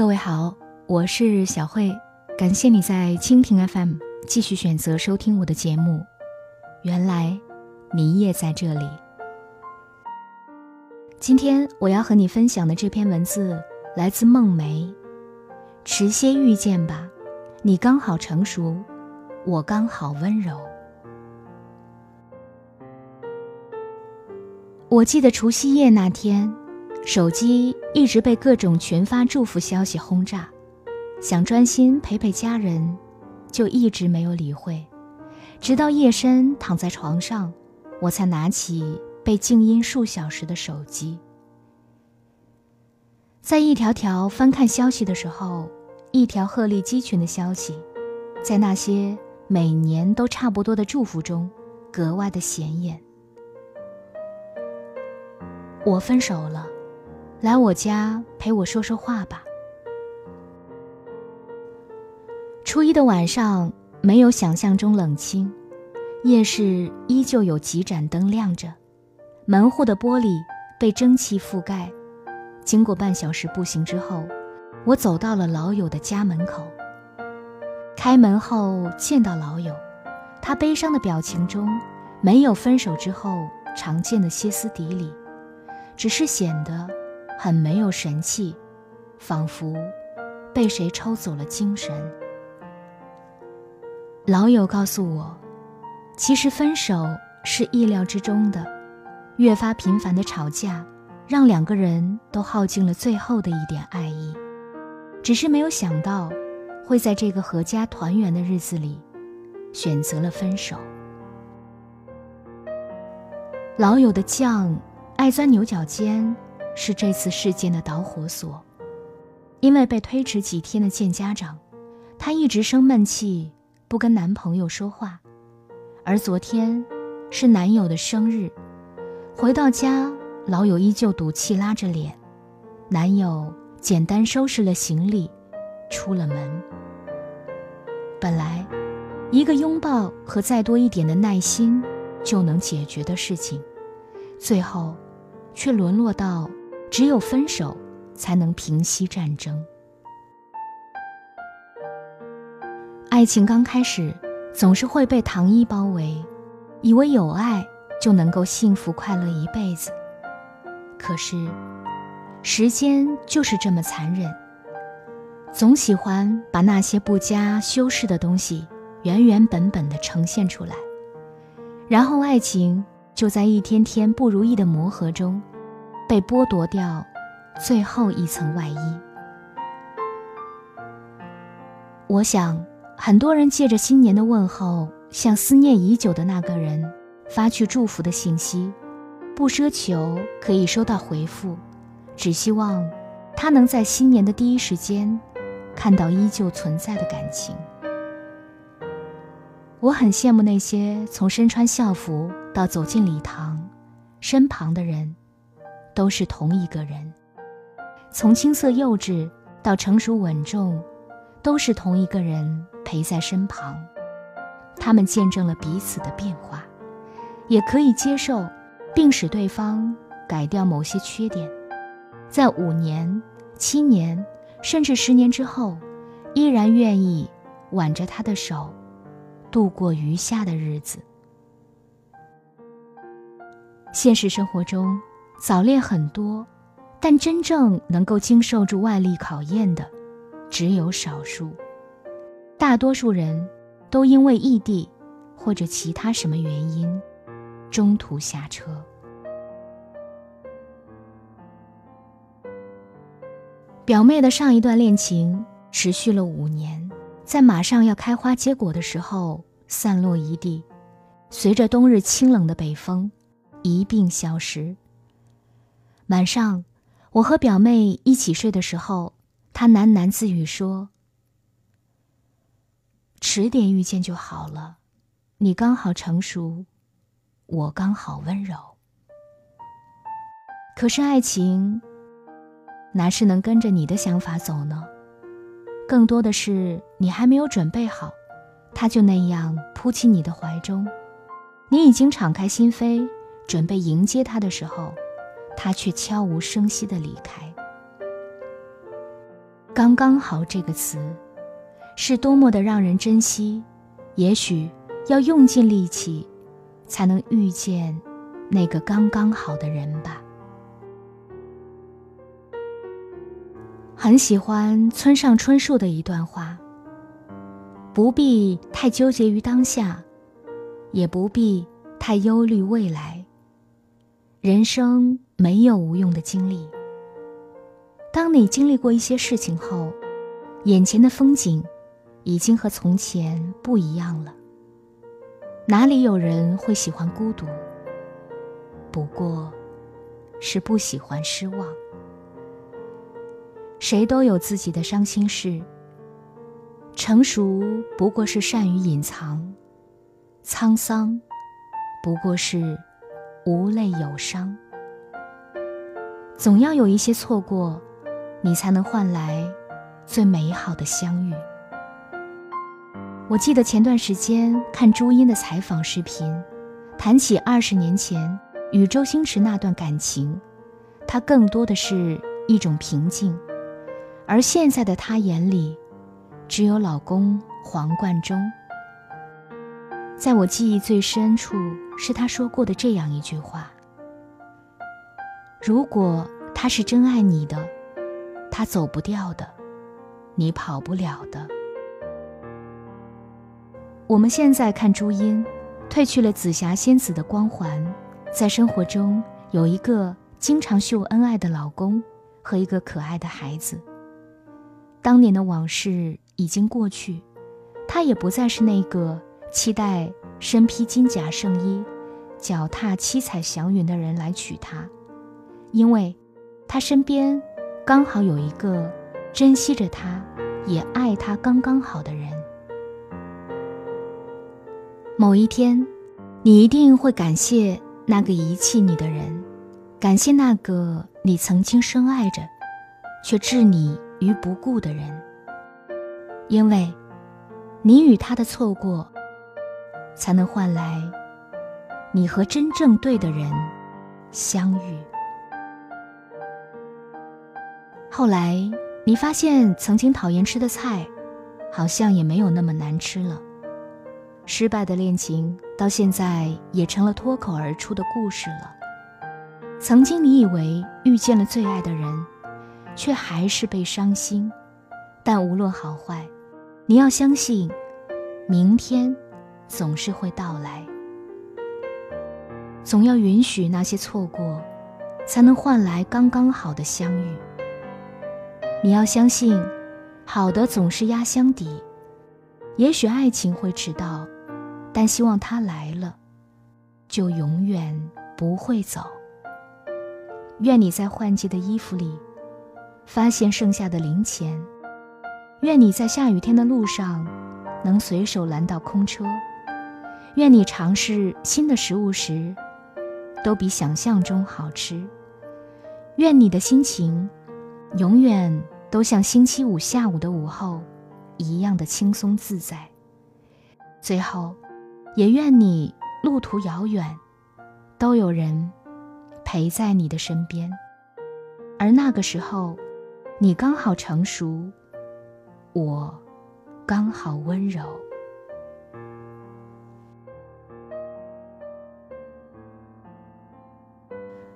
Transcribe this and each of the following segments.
各位好，我是小慧，感谢你在蜻蜓 FM 继续选择收听我的节目。原来你也在这里。今天我要和你分享的这篇文字来自梦梅，迟些遇见吧，你刚好成熟，我刚好温柔。我记得除夕夜那天。手机一直被各种群发祝福消息轰炸，想专心陪陪家人，就一直没有理会。直到夜深躺在床上，我才拿起被静音数小时的手机。在一条条翻看消息的时候，一条鹤立鸡群的消息，在那些每年都差不多的祝福中，格外的显眼。我分手了。来我家陪我说说话吧。初一的晚上没有想象中冷清，夜市依旧有几盏灯亮着，门户的玻璃被蒸汽覆盖。经过半小时步行之后，我走到了老友的家门口。开门后见到老友，他悲伤的表情中没有分手之后常见的歇斯底里，只是显得。很没有神气，仿佛被谁抽走了精神。老友告诉我，其实分手是意料之中的，越发频繁的吵架，让两个人都耗尽了最后的一点爱意，只是没有想到，会在这个阖家团圆的日子里，选择了分手。老友的犟，爱钻牛角尖。是这次事件的导火索，因为被推迟几天的见家长，她一直生闷气，不跟男朋友说话。而昨天是男友的生日，回到家，老友依旧赌气拉着脸。男友简单收拾了行李，出了门。本来，一个拥抱和再多一点的耐心就能解决的事情，最后却沦落到。只有分手，才能平息战争。爱情刚开始，总是会被糖衣包围，以为有爱就能够幸福快乐一辈子。可是，时间就是这么残忍，总喜欢把那些不加修饰的东西原原本本的呈现出来，然后爱情就在一天天不如意的磨合中。被剥夺掉最后一层外衣。我想，很多人借着新年的问候，向思念已久的那个人发去祝福的信息，不奢求可以收到回复，只希望他能在新年的第一时间看到依旧存在的感情。我很羡慕那些从身穿校服到走进礼堂，身旁的人。都是同一个人，从青涩幼稚到成熟稳重，都是同一个人陪在身旁。他们见证了彼此的变化，也可以接受，并使对方改掉某些缺点。在五年、七年，甚至十年之后，依然愿意挽着他的手，度过余下的日子。现实生活中。早恋很多，但真正能够经受住外力考验的，只有少数。大多数人都因为异地或者其他什么原因，中途下车。表妹的上一段恋情持续了五年，在马上要开花结果的时候散落一地，随着冬日清冷的北风，一并消失。晚上，我和表妹一起睡的时候，她喃喃自语说：“迟点遇见就好了，你刚好成熟，我刚好温柔。可是爱情，哪是能跟着你的想法走呢？更多的是你还没有准备好，他就那样扑进你的怀中，你已经敞开心扉，准备迎接他的时候。”他却悄无声息的离开。“刚刚好”这个词，是多么的让人珍惜。也许要用尽力气，才能遇见那个刚刚好的人吧。很喜欢村上春树的一段话：“不必太纠结于当下，也不必太忧虑未来。人生没有无用的经历。”当你经历过一些事情后，眼前的风景已经和从前不一样了。哪里有人会喜欢孤独？不过，是不喜欢失望。谁都有自己的伤心事。成熟不过是善于隐藏，沧桑不过是无泪有伤。总要有一些错过。你才能换来最美好的相遇。我记得前段时间看朱茵的采访视频，谈起二十年前与周星驰那段感情，她更多的是一种平静，而现在的她眼里，只有老公黄贯中。在我记忆最深处，是他说过的这样一句话：“如果他是真爱你的。”他走不掉的，你跑不了的。我们现在看朱茵，褪去了紫霞仙子的光环，在生活中有一个经常秀恩爱的老公和一个可爱的孩子。当年的往事已经过去，她也不再是那个期待身披金甲圣衣、脚踏七彩祥云的人来娶她，因为他身边。刚好有一个珍惜着他，也爱他刚刚好的人。某一天，你一定会感谢那个遗弃你的人，感谢那个你曾经深爱着，却置你于不顾的人。因为，你与他的错过，才能换来你和真正对的人相遇。后来，你发现曾经讨厌吃的菜，好像也没有那么难吃了。失败的恋情到现在也成了脱口而出的故事了。曾经你以为遇见了最爱的人，却还是被伤心。但无论好坏，你要相信，明天总是会到来。总要允许那些错过，才能换来刚刚好的相遇。你要相信，好的总是压箱底。也许爱情会迟到，但希望它来了，就永远不会走。愿你在换季的衣服里，发现剩下的零钱。愿你在下雨天的路上，能随手拦到空车。愿你尝试新的食物时，都比想象中好吃。愿你的心情。永远都像星期五下午的午后，一样的轻松自在。最后，也愿你路途遥远，都有人陪在你的身边。而那个时候，你刚好成熟，我刚好温柔。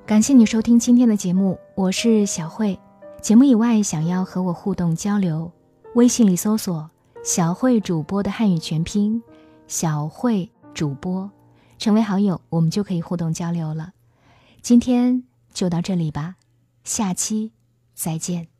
感谢你收听今天的节目，我是小慧。节目以外，想要和我互动交流，微信里搜索“小慧主播”的汉语全拼“小慧主播”，成为好友，我们就可以互动交流了。今天就到这里吧，下期再见。